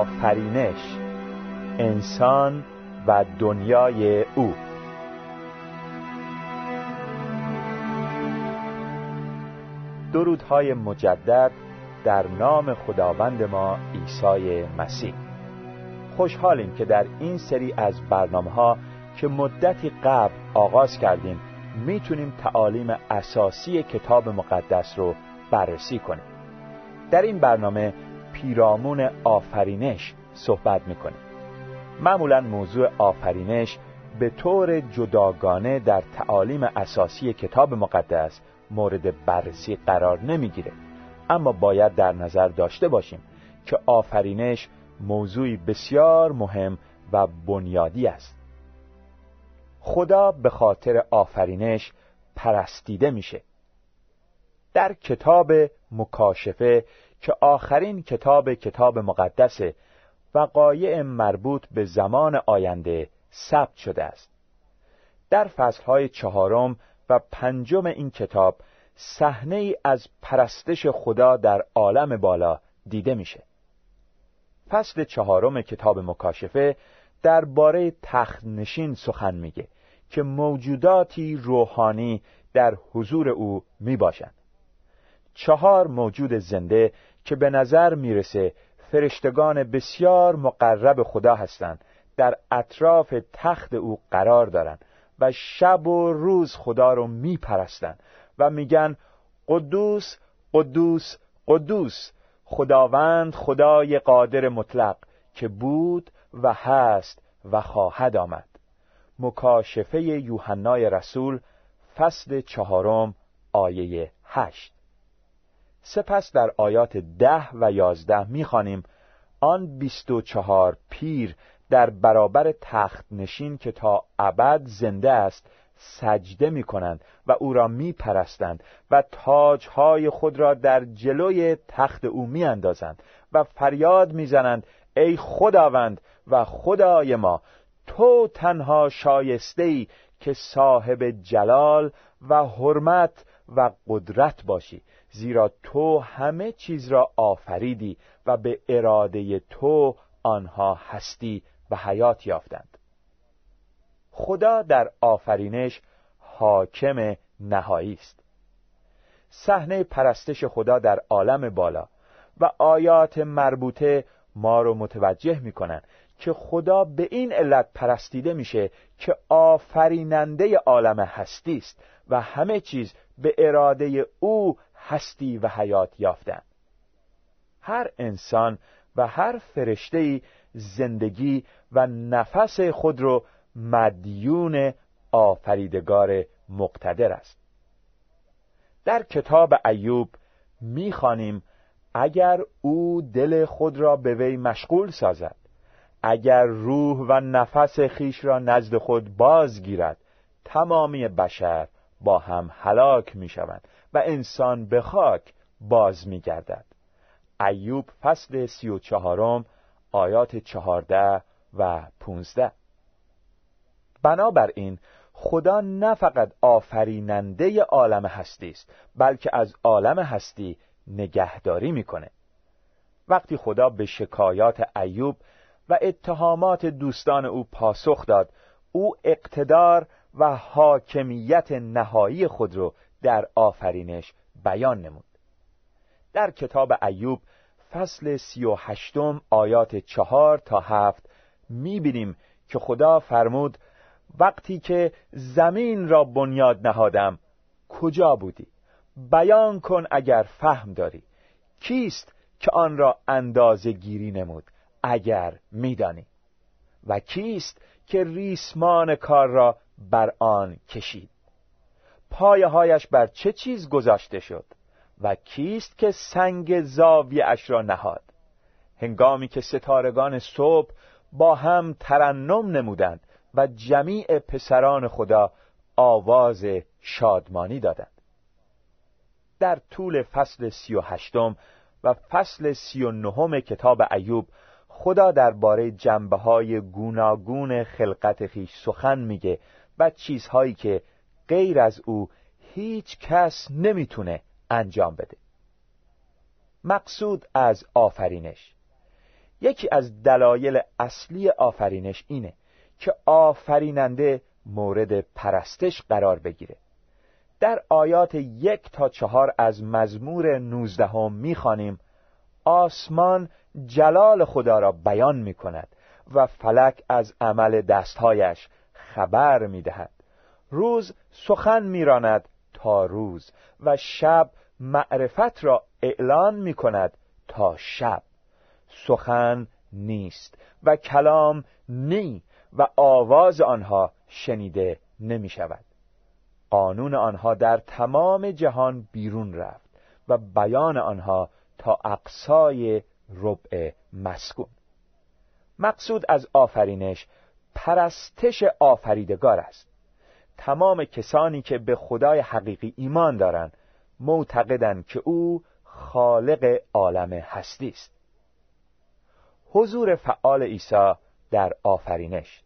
آفرینش انسان و دنیای او. درودهای مجدد در نام خداوند ما عیسی مسیح. خوشحالیم که در این سری از برنامه ها که مدتی قبل آغاز کردیم می‌تونیم تعالیم اساسی کتاب مقدس رو بررسی کنیم. در این برنامه پیرامون آفرینش صحبت می‌کنیم. معمولا موضوع آفرینش به طور جداگانه در تعالیم اساسی کتاب مقدس مورد بررسی قرار نمی‌گیره. اما باید در نظر داشته باشیم که آفرینش موضوعی بسیار مهم و بنیادی است. خدا به خاطر آفرینش پرستیده میشه. در کتاب مکاشفه که آخرین کتاب کتاب مقدسه وقایع مربوط به زمان آینده ثبت شده است در فصلهای چهارم و پنجم این کتاب صحنه ای از پرستش خدا در عالم بالا دیده میشه فصل چهارم کتاب مکاشفه درباره تخت نشین سخن میگه که موجوداتی روحانی در حضور او می باشند. چهار موجود زنده که به نظر می‌رسه فرشتگان بسیار مقرب خدا هستند. در اطراف تخت او قرار دارند و شب و روز خدا رو میپرستند و میگن قدوس قدوس قدوس خداوند خدای قادر مطلق که بود و هست و خواهد آمد. مکاشفه یوحنای رسول فصل چهارم آیه هشت. سپس در آیات ده و یازده می‌خوانیم آن بیست و چهار پیر در برابر تخت نشین که تا ابد زنده است سجده می کنند و او را می پرستند و تاجهای خود را در جلوی تخت او می اندازند و فریاد می زنند ای خداوند و خدای ما تو تنها شایسته ای که صاحب جلال و حرمت و قدرت باشی. زیرا تو همه چیز را آفریدی و به اراده تو آنها هستی و حیات یافتند. خدا در آفرینش حاکم نهایی است. صحنه پرستش خدا در عالم بالا و آیات مربوطه ما رو متوجه می‌کنن که خدا به این علت پرستیده میشه که آفریننده عالم هستی است و همه چیز به اراده او هستی و حیات یافتند. هر انسان و هر فرشته زندگی و نفس خود رو مدیون آفریدگار مقتدر است. در کتاب ایوب می‌خوانیم اگر او دل خود را به وی مشغول سازد اگر روح و نفس خیش را نزد خود بازگیرد تمامی بشر با هم هلاک می شوند و انسان به خاک باز می گردد ایوب فصل سی و چهارم آیات چهارده و پونزده. بنابراین خدا نه فقط آفریننده عالم هستی است بلکه از عالم هستی نگهداری می‌کنه. وقتی خدا به شکایات ایوب و اتهامات دوستان او پاسخ داد او اقتدار و حاکمیت نهایی خود را در آفرینش بیان نمود. در کتاب ایوب فصل سی و هشتم آیات چهار تا هفت می‌بینیم که خدا فرمود وقتی که زمین را بنیاد نهادم کجا بودی؟ بیان کن اگر فهم داری. کیست که آن را اندازه گیری نمود؟ اگر میدانی. و کیست که ریسمان کار را بر آن کشید؟ پایه هایش بر چه چیز گذاشته شد و کیست که سنگ زاویه اش را نهاد؟ هنگامی که ستارگان صبح با هم ترنم نمودند و جمیع پسران خدا آواز شادمانی دادند. در طول فصل سی و هشتم و فصل سی و نهم کتاب ایوب خدا درباره جنبه های گوناگون خلقت خیش سخن میگه و چیزهایی که غیر از او هیچ کس نمی‌تونه انجام بده. مقصود از آفرینش. یکی از دلایل اصلی آفرینش اینه که آفریننده مورد پرستش قرار بگیره. در آیات یک تا چهار از مزمور نوزدهم می‌خوانیم آسمان جلال خدا را بیان می کند و فلک از عمل دستهایش خبر می دهد روز سخن میراند تا روز و شب معرفت را اعلان می کند تا شب. سخن نیست و کلام نی و آواز آنها شنیده نمی شود قانون آنها در تمام جهان بیرون رفت و بیان آنها تا اقصای ربع مسکون. مقصود از آفرینش پرستش آفریدگار است. تمام کسانی که به خدای حقیقی ایمان دارند معتقدند که او خالق عالم هستی است. حضور فعال عیسی در آفرینش.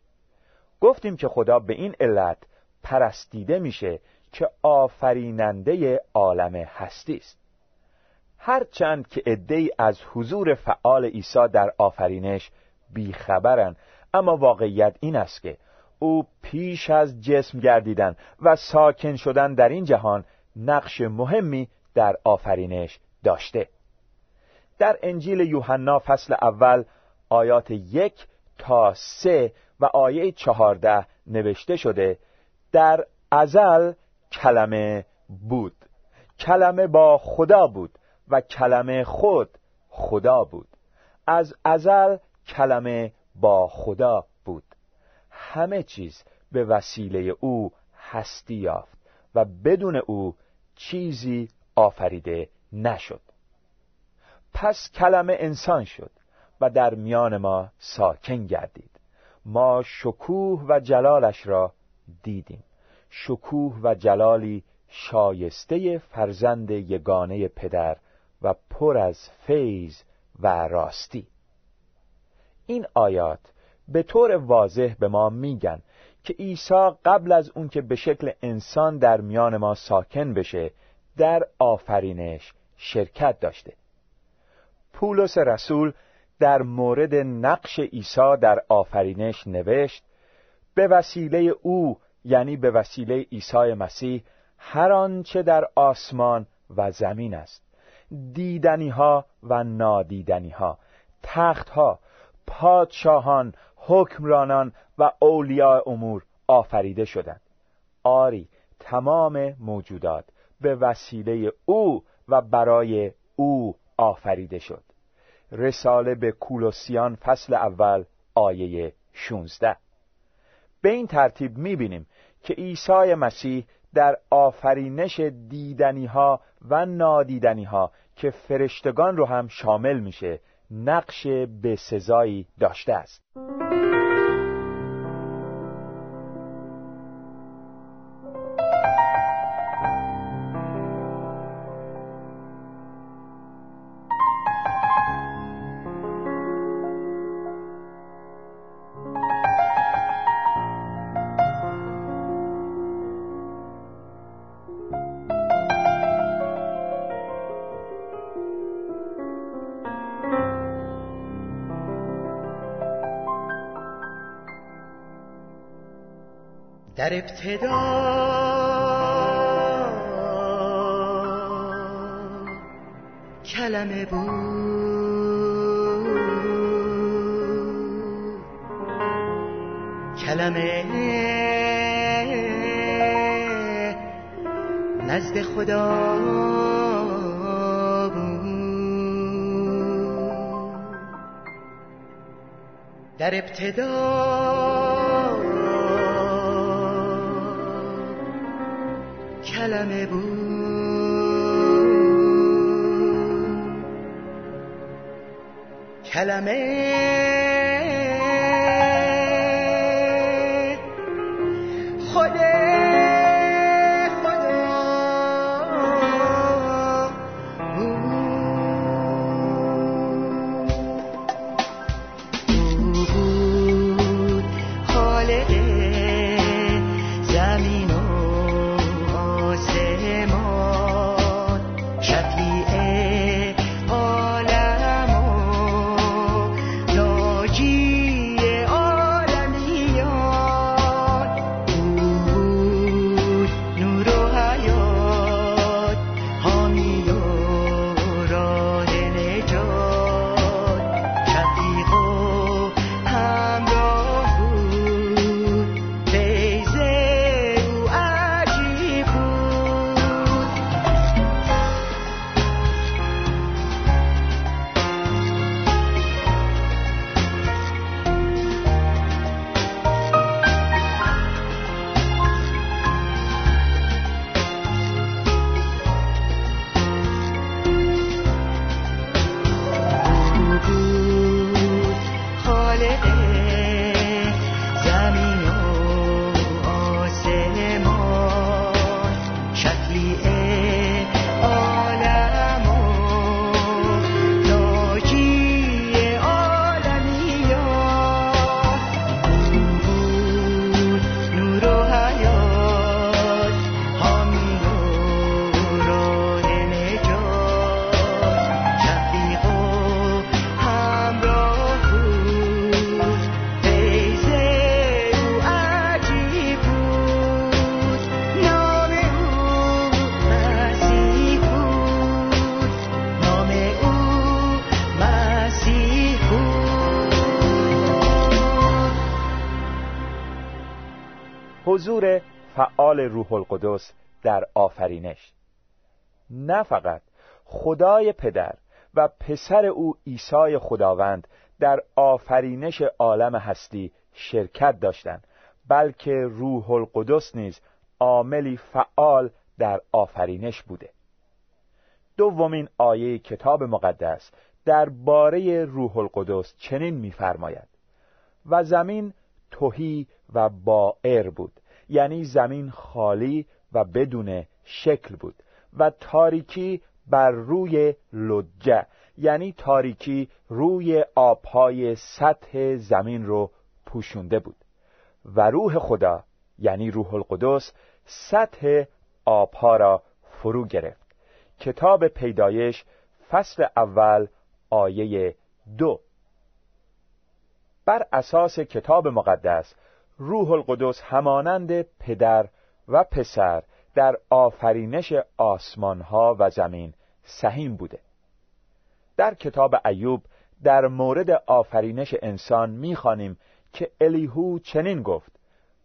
گفتیم که خدا به این علت پرستیده میشه که آفریننده عالم هستی است. هرچند که عدهای از حضور فعال عیسی در آفرینش بیخبرند اما واقعیت این است که او پیش از جسم گردیدن و ساکن شدن در این جهان نقش مهمی در آفرینش داشته. در انجیل یوحنا فصل اول آیات یک تا سه و آیه چهارده نوشته شده در ازل کلمه بود. کلمه با خدا بود و کلمه خود خدا بود. از ازل کلمه با خدا همه چیز به وسیله او هستی یافت و بدون او چیزی آفریده نشد. پس کلمه انسان شد و در میان ما ساکن گردید. ما شکوه و جلالش را دیدیم. شکوه و جلالی شایسته فرزند یگانه پدر و پر از فیض و راستی. این آیات به طور واضح به ما میگن که عیسی قبل از اون که به شکل انسان در میان ما ساکن بشه در آفرینش شرکت داشته. پولس رسول در مورد نقش عیسی در آفرینش نوشت به وسیله او یعنی به وسیله عیسی مسیح هر آنچه در آسمان و زمین است. دیدنی ها و نادیدنی ها تخت ها پادشاهان حکمرانان و اولیاء امور آفریده شدند. آری تمام موجودات به وسیله او و برای او آفریده شد. رساله به کولوسیان فصل اول آیه 16 به این ترتیب می‌بینیم که عیسی مسیح در آفرینش دیدنی ها و نادیدنی ها که فرشتگان رو هم شامل میشه نقش به سزایی داشته است. در ابتدا. کلمه بود کلمه نزد خدا بود. در ابتدا کلمه بود. کلمه فعال روح القدس در آفرینش. نه فقط خدای پدر و پسر او عیسی خداوند در آفرینش عالم هستی شرکت داشتند بلکه روح القدس نیز عاملی فعال در آفرینش بوده. دومین آیه کتاب مقدس درباره روح القدس چنین می‌فرماید. و زمین توهی و بائر بود. یعنی زمین خالی و بدون شکل بود و تاریکی بر روی لجه یعنی تاریکی روی آبهای سطح زمین رو پوشونده بود و روح خدا یعنی روح القدس سطح آبها را فرو گرفت. کتاب پیدایش فصل اول آیه دو. بر اساس کتاب مقدس روح القدس همانند پدر و پسر در آفرینش آسمانها و زمین سهیم بوده. در کتاب ایوب در مورد آفرینش انسان می‌خوانیم که الیهو چنین گفت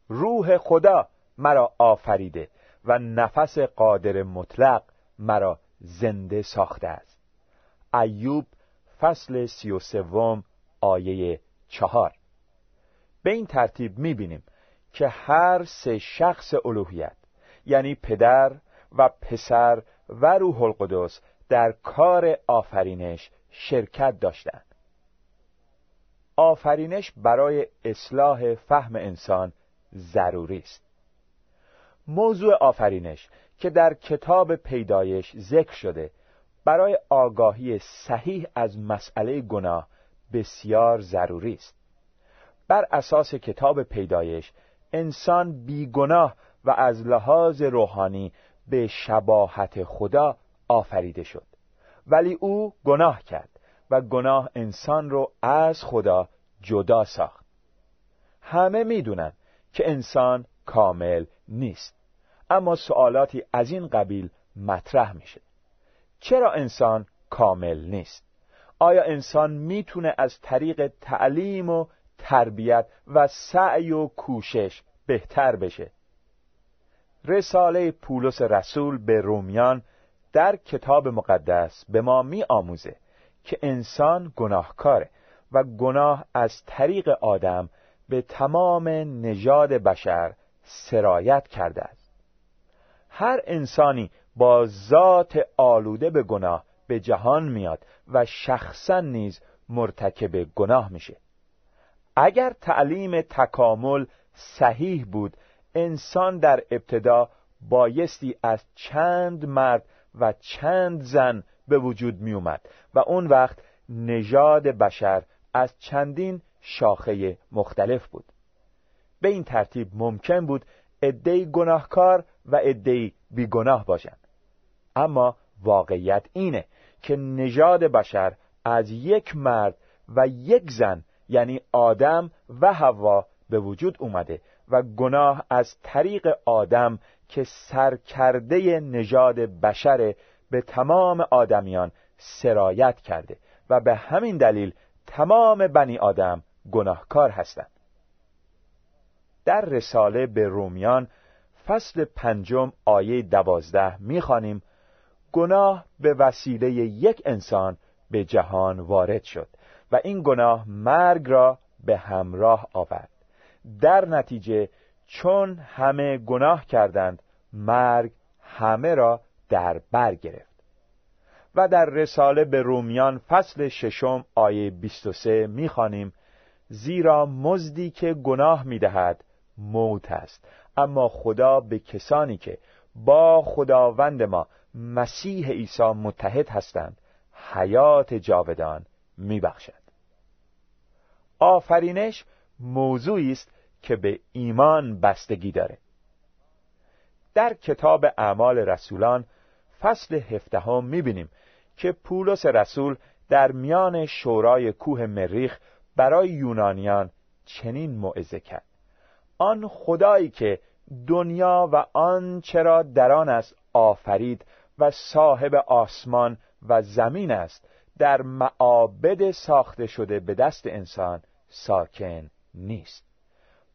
روح خدا مرا آفریده و نفس قادر مطلق مرا زنده ساخته است. ایوب فصل سی و سوم آیه چهار. به این ترتیب می‌بینیم که هر سه شخص الوهیت یعنی پدر و پسر و روح القدس در کار آفرینش شرکت داشتند. آفرینش برای اصلاح فهم انسان ضروری است. موضوع آفرینش که در کتاب پیدایش ذکر شده برای آگاهی صحیح از مسئله گناه بسیار ضروری است. بر اساس کتاب پیدایش انسان بیگناه و از لحاظ روحانی به شباهت خدا آفریده شد. ولی او گناه کرد و گناه انسان رو از خدا جدا ساخت. همه می‌دونن که انسان کامل نیست. اما سوالاتی از این قبیل مطرح میشه. چرا انسان کامل نیست؟ آیا انسان می‌تونه از طریق تعلیم و تربیت و سعی و کوشش بهتر بشه. رساله پولس رسول به رومیان در کتاب مقدس به ما می آموزه که انسان گناهکاره و گناه از طریق آدم به تمام نژاد بشر سرایت کرده است. هر انسانی با ذات آلوده به گناه به جهان میاد و شخصا نیز مرتکب گناه میشه. اگر تعلیم تکامل صحیح بود انسان در ابتدا بایستی از چند مرد و چند زن به وجود می اومد و اون وقت نژاد بشر از چندین شاخه مختلف بود. به این ترتیب ممکن بود عدهای گناهکار و عدهای بیگناه باشند. اما واقعیت اینه که نژاد بشر از یک مرد و یک زن یعنی آدم و حوا به وجود اومده و گناه از طریق آدم که سرکرده نژاد بشر به تمام آدمیان سرایت کرده و به همین دلیل تمام بنی آدم گناهکار هستند. در رساله به رومیان فصل پنجم آیه دوازده می‌خوانیم گناه به وسیله یک انسان به جهان وارد شد. و این گناه مرگ را به همراه آورد. در نتیجه چون همه گناه کردند مرگ همه را در بر گرفت. و در رساله به رومیان فصل ششم آیه 23 می‌خوانیم زیرا مزدی که گناه می‌دهد موت است. اما خدا به کسانی که با خداوند ما مسیح عیسی متحد هستند حیات جاودان میبخشد. آفرینش موضوعی است که به ایمان بستگی داره. در کتاب اعمال رسولان فصل هفدهم می‌بینیم که پولس رسول در میان شورای کوه مریخ برای یونانیان چنین موعظه کرد. آن خدایی که دنیا و آن چرا در آن است آفرید و صاحب آسمان و زمین است در معابد ساخته شده به دست انسان ساکن نیست.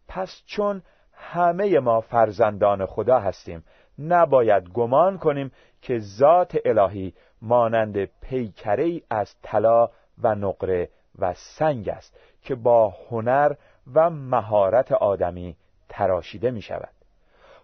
پس چون همه ما فرزندان خدا هستیم نباید گمان کنیم که ذات الهی مانند پیکره از طلا و نقره و سنگ است که با هنر و مهارت آدمی تراشیده می شود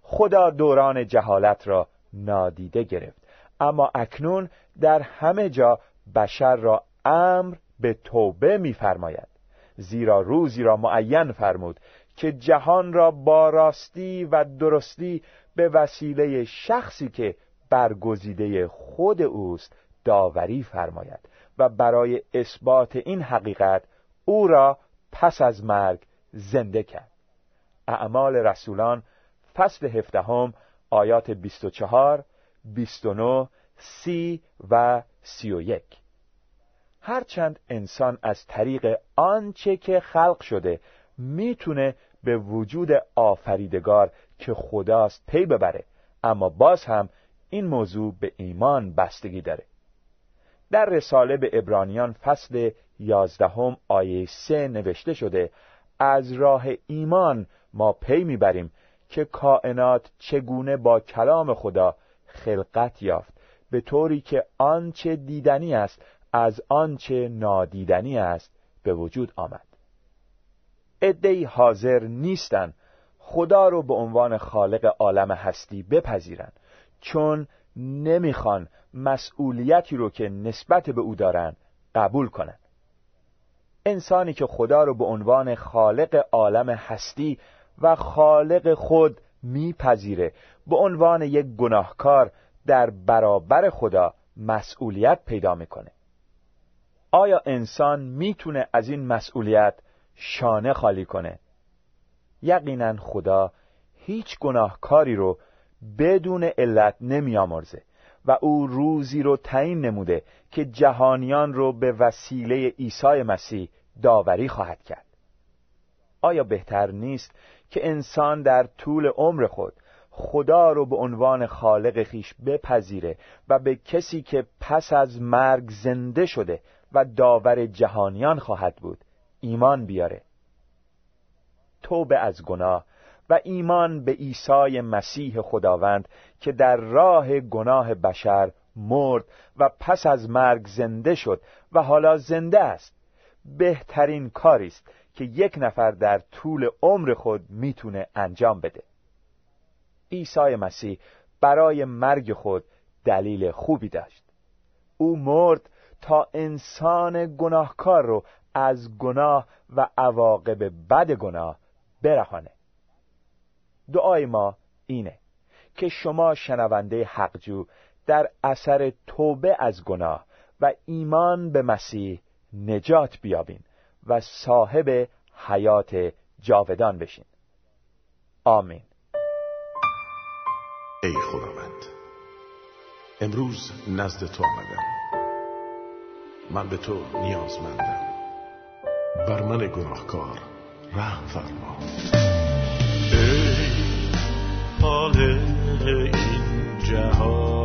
خدا دوران جهالت را نادیده گرفت. اما اکنون در همه جا بشر را امر به توبه می‌فرماید. زیرا روزی را معین فرمود که جهان را با راستی و درستی به وسیله شخصی که برگزیده خود اوست داوری فرماید و برای اثبات این حقیقت او را پس از مرگ زنده کرد. اعمال رسولان فصل هفدهم آیات 24 29 سی و سی و یک. هرچند انسان از طریق آنچه که خلق شده می‌تونه به وجود آفریدگار که خداست پی ببره اما باز هم این موضوع به ایمان بستگی داره. در رساله به ابرانیان فصل یازدهم آیه سه نوشته شده از راه ایمان ما پی می‌بریم که کائنات چگونه با کلام خدا خلقت یافت به طوری که آنچه دیدنی است از آنچه نادیدنی است به وجود آمد. عدهای حاضر نیستند. خدا رو به عنوان خالق عالم هستی بپذیرند. چون نمی‌خوان مسئولیتی رو که نسبت به او دارند قبول کنند. انسانی که خدا رو به عنوان خالق عالم هستی و خالق خود میپذیره به عنوان یک گناهکار در برابر خدا مسئولیت پیدا می‌کنه. آیا انسان می‌تونه از این مسئولیت شانه خالی کنه؟ یقینا خدا هیچ گناهکاری رو بدون علت نمیامرزه و او روزی رو تعیین نموده که جهانیان رو به وسیله عیسی مسیح داوری خواهد کرد. آیا بهتر نیست که انسان در طول عمر خود خدا رو به عنوان خالق خیش بپذیره و به کسی که پس از مرگ زنده شده و داور جهانیان خواهد بود. ایمان بیاره. توبه از گناه و ایمان به عیسی مسیح خداوند که در راه گناه بشر مرد و پس از مرگ زنده شد و حالا زنده است. بهترین کاری است که یک نفر در طول عمر خود می‌تونه انجام بده. عیسی مسیح برای مرگ خود دلیل خوبی داشت. او مرد تا انسان گناهکار رو از گناه و عواقب بد گناه برهانه. دعای ما اینه که شما شنونده حقجو در اثر توبه از گناه و ایمان به مسیح نجات بیابین و صاحب حیات جاودان بشین. آمین. ای خداوند امروز نزد تو آمدم. من به تو نیازمندم. بر من گناهکار رحم فرما. ای خالق این جهان